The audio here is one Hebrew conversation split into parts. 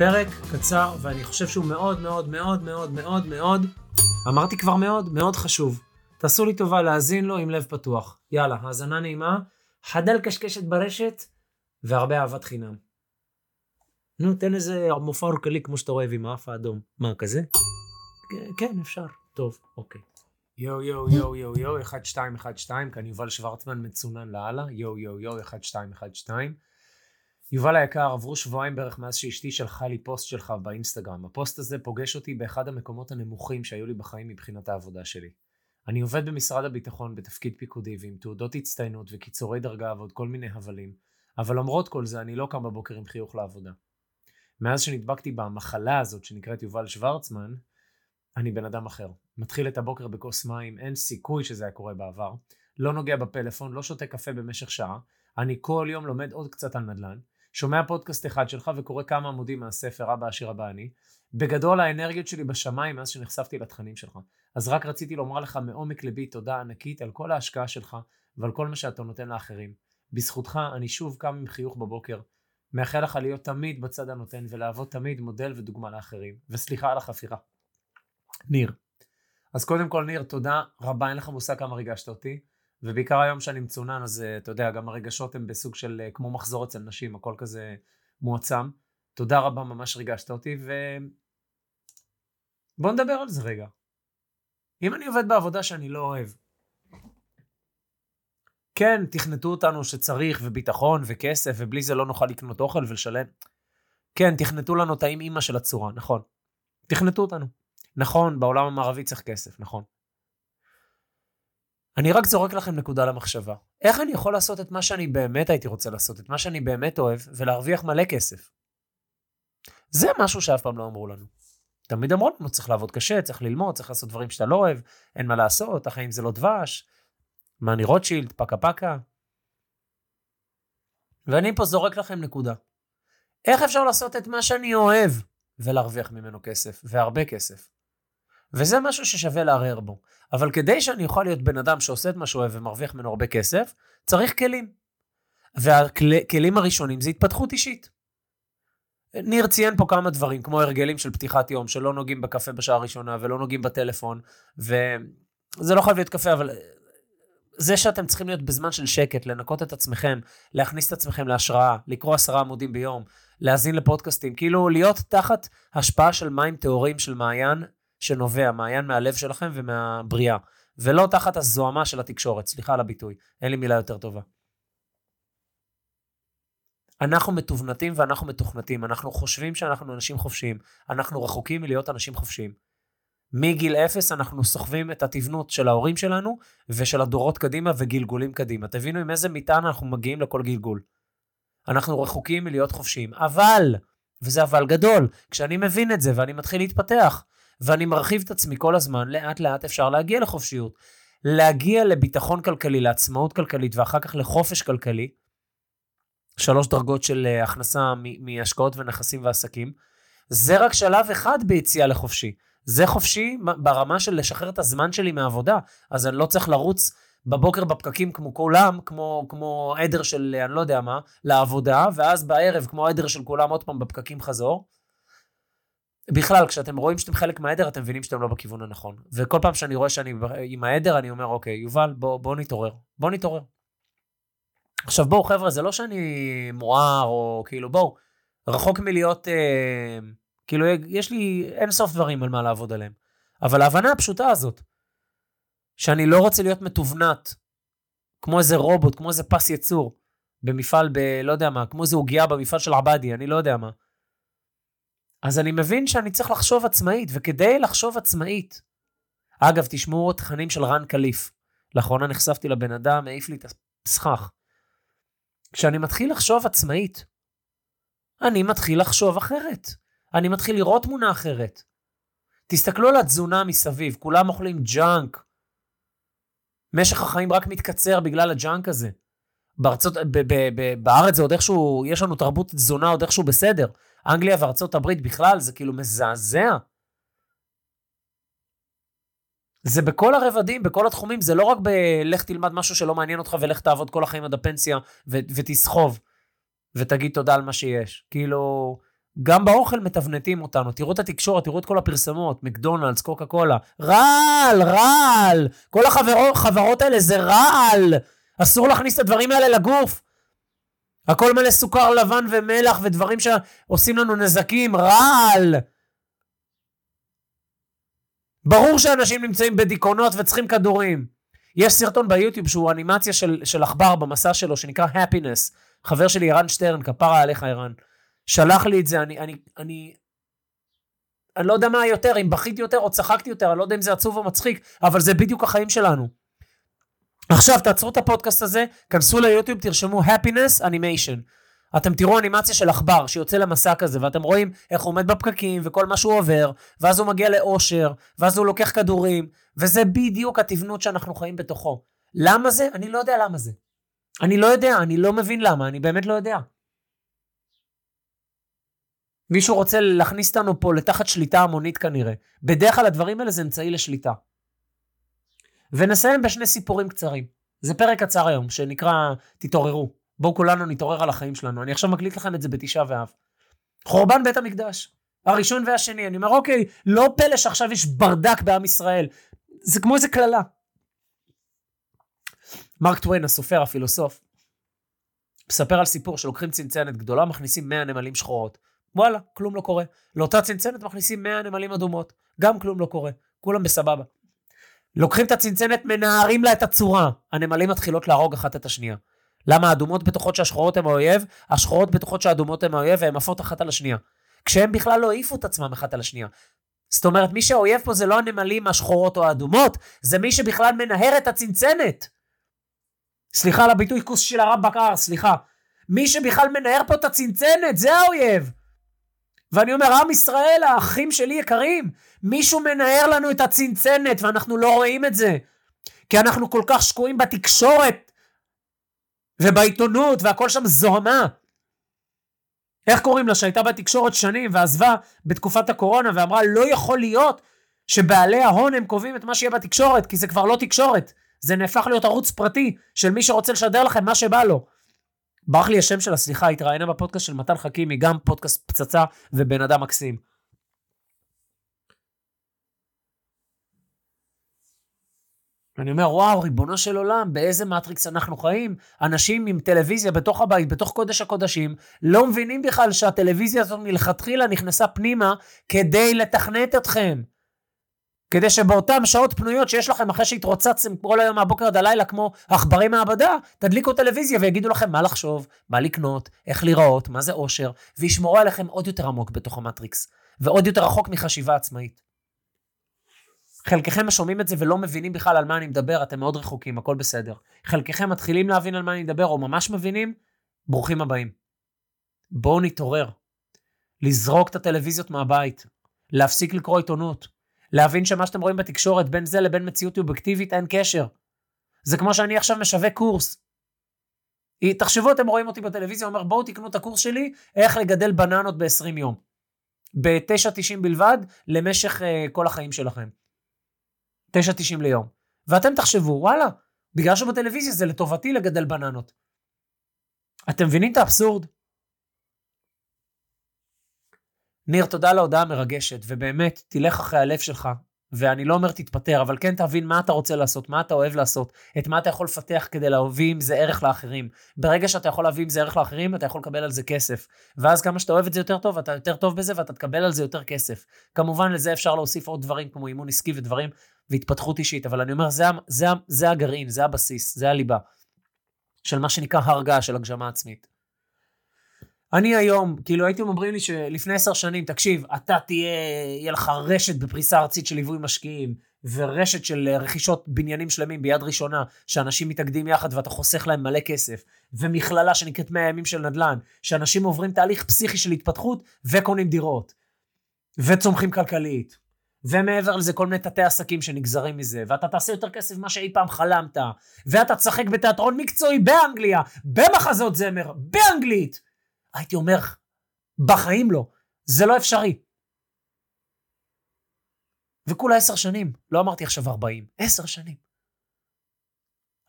פרק קצר, ואני חושב שהוא מאוד מאוד מאוד מאוד מאוד מאוד, אמרתי כבר מאוד, מאוד חשוב. תעשו לי טובה להאזין לו עם לב פתוח. יאללה, האזנה נעימה, חדל קשקשת ברשת, והרבה אהבת חינם. נו, תן איזה מופע אורקלי כמו שאתה אוהב עם האף האדום. מה, כזה? כן, אפשר. טוב, אוקיי. יואו יואו יואו יואו יואו 1212 כאן יובל שוורצמן מצונן לאללה יואו יואו יואו 1212 יובל היקר עברו שבועיים בערך מאז שאשתי שלחה לי פוסט שלך באינסטגרם הפוסט הזה פוגש אותי באחד המקומות הנמוכים שהיו לי בחיים מבחינת העבודה שלי אני עובד במשרד הביטחון בתפקיד פיקודי ועם תעודות הצטיינות וקיצורי דרגה ועוד כל מיני הבלים אבל למרות כל זה אני לא קם בבוקר עם חיוך לעבודה מאז שנדבקתי במחלה הזאת שנקראת יובל שוורצמן אני בן אדם אחר. מתחיל את הבוקר בכוס מים, אין סיכוי שזה היה קורה בעבר. לא נוגע בפלאפון, לא שותה קפה במשך שעה. אני כל יום לומד עוד קצת על נדל"ן. שומע פודקאסט אחד שלך וקורא כמה עמודים מהספר אבא עשיר אבא אני. בגדול האנרגיות שלי בשמיים מאז שנחשפתי לתכנים שלך. אז רק רציתי לומר לך מעומק ליבי תודה ענקית על כל ההשקעה שלך ועל כל מה שאתה נותן לאחרים. בזכותך אני שוב קם עם חיוך בבוקר. מאחל לך להיות תמיד בצד הנותן ולהוות תמיד מודל ודוגמה לאחרים. וסליחה על החפירה. ניר. אז קודם כל, ניר, תודה רבה, אין לך מושג כמה ריגשת אותי, ובעיקר היום שאני מצונן, אז אה, אתה יודע, גם הרגשות הם בסוג של אה, כמו מחזור אצל נשים, הכל כזה מועצם. תודה רבה, ממש ריגשת אותי, ו... בוא נדבר על זה רגע. אם אני עובד בעבודה שאני לא אוהב, כן, תכנתו אותנו שצריך, וביטחון, וכסף, ובלי זה לא נוכל לקנות אוכל ולשלם. כן, תכנתו לנו את האם אימא של הצורה, נכון. תכנתו אותנו. נכון, בעולם המערבי צריך כסף, נכון. אני רק זורק לכם נקודה למחשבה. איך אני יכול לעשות את מה שאני באמת הייתי רוצה לעשות, את מה שאני באמת אוהב, ולהרוויח מלא כסף? זה משהו שאף פעם לא אמרו לנו. תמיד אמרו לנו, צריך לעבוד קשה, צריך ללמוד, צריך לעשות דברים שאתה לא אוהב, אין מה לעשות, החיים זה לא דבש, מה אני רוטשילד, פקה פקה. ואני פה זורק לכם נקודה. איך אפשר לעשות את מה שאני אוהב ולהרוויח ממנו כסף, והרבה כסף? וזה משהו ששווה לערער בו. אבל כדי שאני אוכל להיות בן אדם שעושה את מה שהוא אוהב ומרוויח ממנו הרבה כסף, צריך כלים. והכלים הראשונים זה התפתחות אישית. ניר ציין פה כמה דברים, כמו הרגלים של פתיחת יום, שלא נוגעים בקפה בשעה הראשונה ולא נוגעים בטלפון, וזה לא חייב להיות קפה, אבל זה שאתם צריכים להיות בזמן של שקט, לנקות את עצמכם, להכניס את עצמכם להשראה, לקרוא עשרה עמודים ביום, להאזין לפודקאסטים, כאילו להיות תחת השפעה של מים טהורים של מעיין שנובע, מעיין מהלב שלכם ומהבריאה, ולא תחת הזוהמה של התקשורת, סליחה על הביטוי, אין לי מילה יותר טובה. אנחנו מתובנתים ואנחנו מתוכנתים, אנחנו חושבים שאנחנו אנשים חופשיים, אנחנו רחוקים מלהיות אנשים חופשיים. מגיל אפס אנחנו סוחבים את התבנות של ההורים שלנו ושל הדורות קדימה וגלגולים קדימה. תבינו עם איזה מטען אנחנו מגיעים לכל גלגול. אנחנו רחוקים מלהיות חופשיים, אבל, וזה אבל גדול, כשאני מבין את זה ואני מתחיל להתפתח, ואני מרחיב את עצמי כל הזמן, לאט לאט אפשר להגיע לחופשיות. להגיע לביטחון כלכלי, לעצמאות כלכלית, ואחר כך לחופש כלכלי, שלוש דרגות של אה, הכנסה מהשקעות ונכסים ועסקים, זה רק שלב אחד ביציאה לחופשי. זה חופשי ברמה של לשחרר את הזמן שלי מהעבודה, אז אני לא צריך לרוץ בבוקר בפקקים כמו כולם, כמו, כמו עדר של אני לא יודע מה, לעבודה, ואז בערב כמו עדר של כולם עוד פעם בפקקים חזור. בכלל, כשאתם רואים שאתם חלק מהעדר, אתם מבינים שאתם לא בכיוון הנכון. וכל פעם שאני רואה שאני עם העדר, אני אומר, אוקיי, יובל, בוא, בוא נתעורר. בוא נתעורר. עכשיו בואו, חבר'ה, זה לא שאני מואר, או כאילו, בואו, רחוק מלהיות אה, כאילו, יש לי אין סוף דברים על מה לעבוד עליהם. אבל ההבנה הפשוטה הזאת, שאני לא רוצה להיות מתוונת, כמו איזה רובוט, כמו איזה פס יצור, במפעל ב... לא יודע מה, כמו איזה עוגיה במפעל של עבדי, אני לא יודע מה. אז אני מבין שאני צריך לחשוב עצמאית, וכדי לחשוב עצמאית, אגב, תשמעו תכנים של רן קליף. לאחרונה נחשפתי לבן אדם, העיף לי את הסכך. כשאני מתחיל לחשוב עצמאית, אני מתחיל לחשוב אחרת. אני מתחיל לראות תמונה אחרת. תסתכלו על התזונה מסביב, כולם אוכלים junk. משך החיים רק מתקצר בגלל ה junk הזה. בארצות, ב, ב, ב, בארץ זה עוד איכשהו, יש לנו תרבות תזונה עוד איכשהו בסדר. אנגליה וארצות הברית בכלל זה כאילו מזעזע. זה בכל הרבדים, בכל התחומים, זה לא רק בלך תלמד משהו שלא מעניין אותך ולך תעבוד כל החיים עד הפנסיה ו- ותסחוב ותגיד תודה על מה שיש. כאילו, גם באוכל מתבנתים אותנו. תראו את התקשורת, תראו את כל הפרסמות, מקדונלדס, קוקה קולה. רעל, רעל. כל החברות האלה זה רעל. אסור להכניס את הדברים האלה לגוף. הכל מלא סוכר לבן ומלח ודברים שעושים לנו נזקים, רעל. ברור שאנשים נמצאים בדיכאונות וצריכים כדורים. יש סרטון ביוטיוב שהוא אנימציה של, עכבר במסע שלו שנקרא Happiness. חבר שלי ערן שטרן, כפרה עליך ערן. שלח לי את זה, אני, אני, אני, אני לא יודע מה יותר, אם בכיתי יותר או צחקתי יותר, אני לא יודע אם זה עצוב או מצחיק, אבל זה בדיוק החיים שלנו. עכשיו תעצרו את הפודקאסט הזה, כנסו ליוטיוב, תרשמו Happiness Animation. אתם תראו אנימציה של עכבר שיוצא למסע כזה, ואתם רואים איך הוא עומד בפקקים וכל מה שהוא עובר, ואז הוא מגיע לאושר, ואז הוא לוקח כדורים, וזה בדיוק התבנות שאנחנו חיים בתוכו. למה זה? אני לא יודע למה זה. אני לא יודע, אני לא מבין למה, אני באמת לא יודע. מישהו רוצה להכניס אותנו פה לתחת שליטה המונית כנראה. בדרך כלל הדברים האלה זה אמצעי לשליטה. ונסיים בשני סיפורים קצרים. זה פרק קצר היום, שנקרא תתעוררו. בואו כולנו נתעורר על החיים שלנו. אני עכשיו מקליט לכם את זה בתשעה באב. חורבן בית המקדש. הראשון והשני. אני אומר, אוקיי, לא פלא שעכשיו יש ברדק בעם ישראל. זה כמו איזה קללה. מרק טוויין, הסופר, הפילוסוף, מספר על סיפור שלוקחים צנצנת גדולה, מכניסים 100 נמלים שחורות. וואלה, כלום לא קורה. לאותה צנצנת מכניסים 100 נמלים אדומות. גם כלום לא קורה. כולם בסבבה. לוקחים את הצנצנת, מנערים לה את הצורה. הנמלים מתחילות להרוג אחת את השנייה. למה האדומות בטוחות שהשחורות הן האויב, השחורות בטוחות שהאדומות הן האויב והן עפות אחת על השנייה. כשהם בכלל לא העיפו את עצמם אחת על השנייה. זאת אומרת, מי שהאויב פה זה לא הנמלים השחורות או האדומות, זה מי שבכלל מנהר את הצנצנת. סליחה על הביטוי כוס של הרב בקר, סליחה. מי שבכלל מנהר פה את הצנצנת, זה האויב. ואני אומר, עם ישראל, האחים שלי יקרים, מישהו מנער לנו את הצנצנת ואנחנו לא רואים את זה. כי אנחנו כל כך שקועים בתקשורת ובעיתונות והכל שם זוהמה. איך קוראים לה שהייתה בתקשורת שנים ועזבה בתקופת הקורונה ואמרה לא יכול להיות שבעלי ההון הם קובעים את מה שיהיה בתקשורת כי זה כבר לא תקשורת זה נהפך להיות ערוץ פרטי של מי שרוצה לשדר לכם מה שבא לו. ברח לי השם שלה, סליחה, התראיינה בפודקאסט של מתן חכימי, גם פודקאסט פצצה ובן אדם מקסים. אני אומר, וואו, ריבונו של עולם, באיזה מטריקס אנחנו חיים? אנשים עם טלוויזיה בתוך הבית, בתוך קודש הקודשים, לא מבינים בכלל שהטלוויזיה הזאת מלכתחילה נכנסה פנימה כדי לתכנת אתכם. כדי שבאותן שעות פנויות שיש לכם אחרי שהתרוצצתם כל היום מהבוקר עד הלילה כמו עכברי מעבדה, תדליקו טלוויזיה ויגידו לכם מה לחשוב, מה לקנות, איך להיראות, מה זה אושר, וישמרו עליכם עוד יותר עמוק בתוך המטריקס, ועוד יותר רחוק מחשיבה עצמאית. חלקכם שומעים את זה ולא מבינים בכלל על מה אני מדבר, אתם מאוד רחוקים, הכל בסדר. חלקכם מתחילים להבין על מה אני מדבר, או ממש מבינים, ברוכים הבאים. בואו נתעורר. לזרוק את הטלוויזיות מהבית, להפסיק לקרוא עיתונות, להבין שמה שאתם רואים בתקשורת, בין זה לבין מציאות אובייקטיבית, אין קשר. זה כמו שאני עכשיו משווק קורס. תחשבו, אתם רואים אותי בטלוויזיה, אומר בואו תקנו את הקורס שלי, איך לגדל בננות ב-20 יום. ב-9.90 בלבד, למשך uh, כל החיים שלכם. 9.90 ליום. ואתם תחשבו, וואלה, בגלל שבטלוויזיה זה לטובתי לגדל בננות. אתם מבינים את האבסורד? ניר, תודה על ההודעה המרגשת, ובאמת, תלך אחרי הלב שלך. ואני לא אומר תתפטר, אבל כן תבין מה אתה רוצה לעשות, מה אתה אוהב לעשות, את מה אתה יכול לפתח כדי להביא עם זה ערך לאחרים. ברגע שאתה יכול להביא עם זה ערך לאחרים, אתה יכול לקבל על זה כסף. ואז כמה שאתה אוהב את זה יותר טוב, אתה יותר טוב בזה ואתה תקבל על זה יותר כסף. כמובן, לזה אפשר להוסיף עוד דברים כמו אימון עסקי ודברים, והתפתחות אישית, אבל אני אומר, זה, זה, זה הגרעין, זה הבסיס, זה הליבה. של מה שנקרא הרגעה של הגשמה עצמית. אני היום, כאילו הייתם אומרים לי שלפני עשר שנים, תקשיב, אתה תהיה, יהיה לך רשת בפריסה ארצית של ליווי משקיעים, ורשת של רכישות בניינים שלמים ביד ראשונה, שאנשים מתאגדים יחד ואתה חוסך להם מלא כסף, ומכללה שנקראת 100 ימים של נדל"ן, שאנשים עוברים תהליך פסיכי של התפתחות וקונים דירות, וצומחים כלכלית, ומעבר לזה כל מיני תתי עסקים שנגזרים מזה, ואתה תעשה יותר כסף ממה שאי פעם חלמת, ואתה תשחק בתיאטרון מקצועי באנגליה, במחזות זמר, באנגלית. הייתי אומר, בחיים לא, זה לא אפשרי. וכולה עשר שנים, לא אמרתי עכשיו ארבעים, עשר שנים.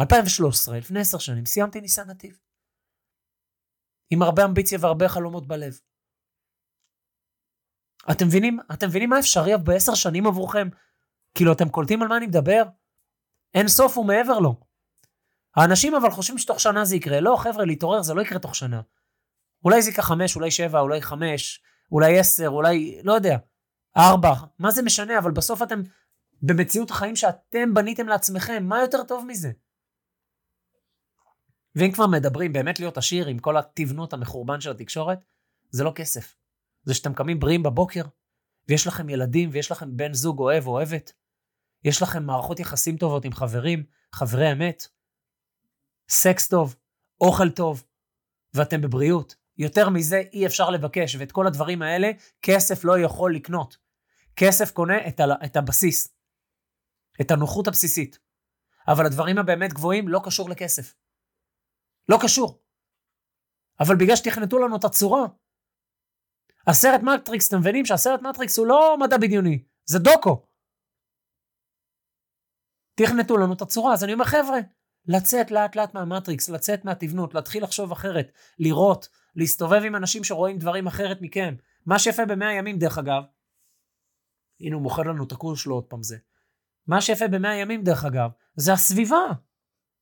2013, לפני עשר שנים, סיימתי ניסן נתיב. עם הרבה אמביציה והרבה חלומות בלב. אתם מבינים? אתם מבינים מה אפשרי בעשר שנים עבורכם? כאילו, אתם קולטים על מה אני מדבר? אין סוף ומעבר לו. האנשים אבל חושבים שתוך שנה זה יקרה. לא, חבר'ה, להתעורר זה לא יקרה תוך שנה. אולי זה ייקח חמש, אולי שבע, אולי חמש, אולי עשר, אולי, לא יודע, ארבע. מה זה משנה? אבל בסוף אתם במציאות החיים שאתם בניתם לעצמכם. מה יותר טוב מזה? ואם כבר מדברים באמת להיות עשיר עם כל התבנות המחורבן של התקשורת, זה לא כסף. זה שאתם קמים בריאים בבוקר, ויש לכם ילדים, ויש לכם בן זוג אוהב או אוהבת. יש לכם מערכות יחסים טובות עם חברים, חברי אמת. סקס טוב, אוכל טוב, ואתם בבריאות. יותר מזה אי אפשר לבקש, ואת כל הדברים האלה כסף לא יכול לקנות. כסף קונה את, ה- את הבסיס, את הנוחות הבסיסית. אבל הדברים הבאמת גבוהים לא קשור לכסף. לא קשור. אבל בגלל שתכנתו לנו את הצורה, הסרט מטריקס, אתם מבינים שהסרט מטריקס הוא לא מדע בדיוני, זה דוקו. תכנתו לנו את הצורה, אז אני אומר, חבר'ה, לצאת לאט לאט מהמטריקס, לצאת מהתבנות, להתחיל לחשוב אחרת, לראות, להסתובב עם אנשים שרואים דברים אחרת מכם. מה שיפה במאה ימים, דרך אגב, הנה הוא מוכר לנו את הקורס שלו עוד פעם זה. מה שיפה במאה ימים, דרך אגב, זה הסביבה.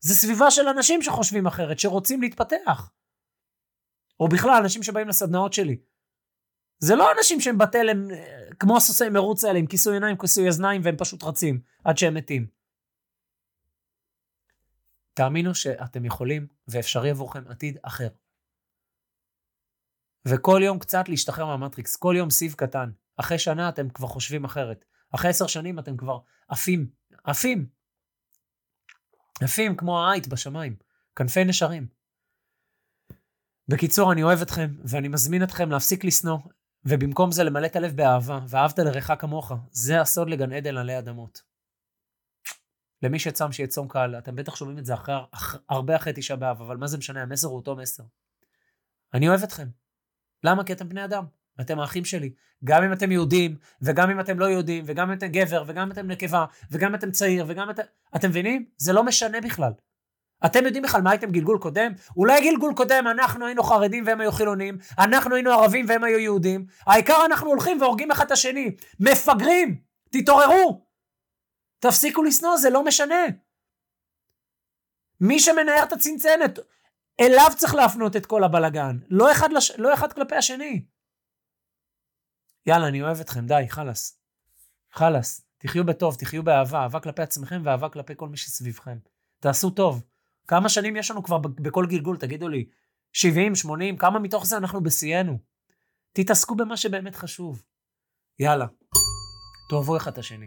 זה סביבה של אנשים שחושבים אחרת, שרוצים להתפתח. או בכלל, אנשים שבאים לסדנאות שלי. זה לא אנשים שהם בתלם, כמו הסוסי מרוץ האלה, עם כיסוי עיניים, כיסוי אזניים, והם פשוט רצים עד שהם מתים. תאמינו שאתם יכולים, ואפשרי עבורכם עתיד אחר. וכל יום קצת להשתחרר מהמטריקס, כל יום סיב קטן. אחרי שנה אתם כבר חושבים אחרת. אחרי עשר שנים אתם כבר עפים, עפים. עפים כמו העית בשמיים, כנפי נשרים. בקיצור, אני אוהב אתכם, ואני מזמין אתכם להפסיק לשנוא, ובמקום זה למלא את הלב באהבה, ואהבת לרעך כמוך. זה הסוד לגן עדן עלי אדמות. למי שצם שיהיה צום קל, אתם בטח שומעים את זה אחרי, אח, הרבה אחרי תשעה באב, אבל מה זה משנה, המסר הוא אותו מסר. אני אוהב אתכם. למה? כי אתם בני אדם, אתם האחים שלי. גם אם אתם יהודים, וגם אם אתם לא יהודים, וגם אם אתם גבר, וגם אם אתם נקבה, וגם אם אתם צעיר, וגם אתם... אתם מבינים? זה לא משנה בכלל. אתם יודעים בכלל מה הייתם גלגול קודם? אולי גלגול קודם אנחנו היינו חרדים והם היו חילונים, אנחנו היינו ערבים והם היו יהודים, העיקר אנחנו הולכים והורגים אחד את השני. מפגרים! תתעוררו! תפסיקו לשנוא, זה לא משנה. מי שמנער את הצנצנת, אליו צריך להפנות את כל הבלגן, לא אחד, לש... לא אחד כלפי השני. יאללה, אני אוהב אתכם, די, חלאס. חלאס. תחיו בטוב, תחיו באהבה, אהבה כלפי עצמכם ואהבה כלפי כל מי שסביבכם. תעשו טוב. כמה שנים יש לנו כבר בכל גלגול, תגידו לי? 70, 80, כמה מתוך זה אנחנו בשיאנו? תתעסקו במה שבאמת חשוב. יאללה, תאהבו אחד את השני.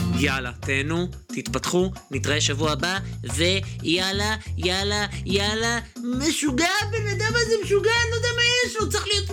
יאללה, תהנו, תתפתחו, נתראה שבוע הבא, ויאללה, יאללה, יאללה, משוגע, הבן אדם הזה משוגע, אני לא יודע מה יש לו, צריך להיות...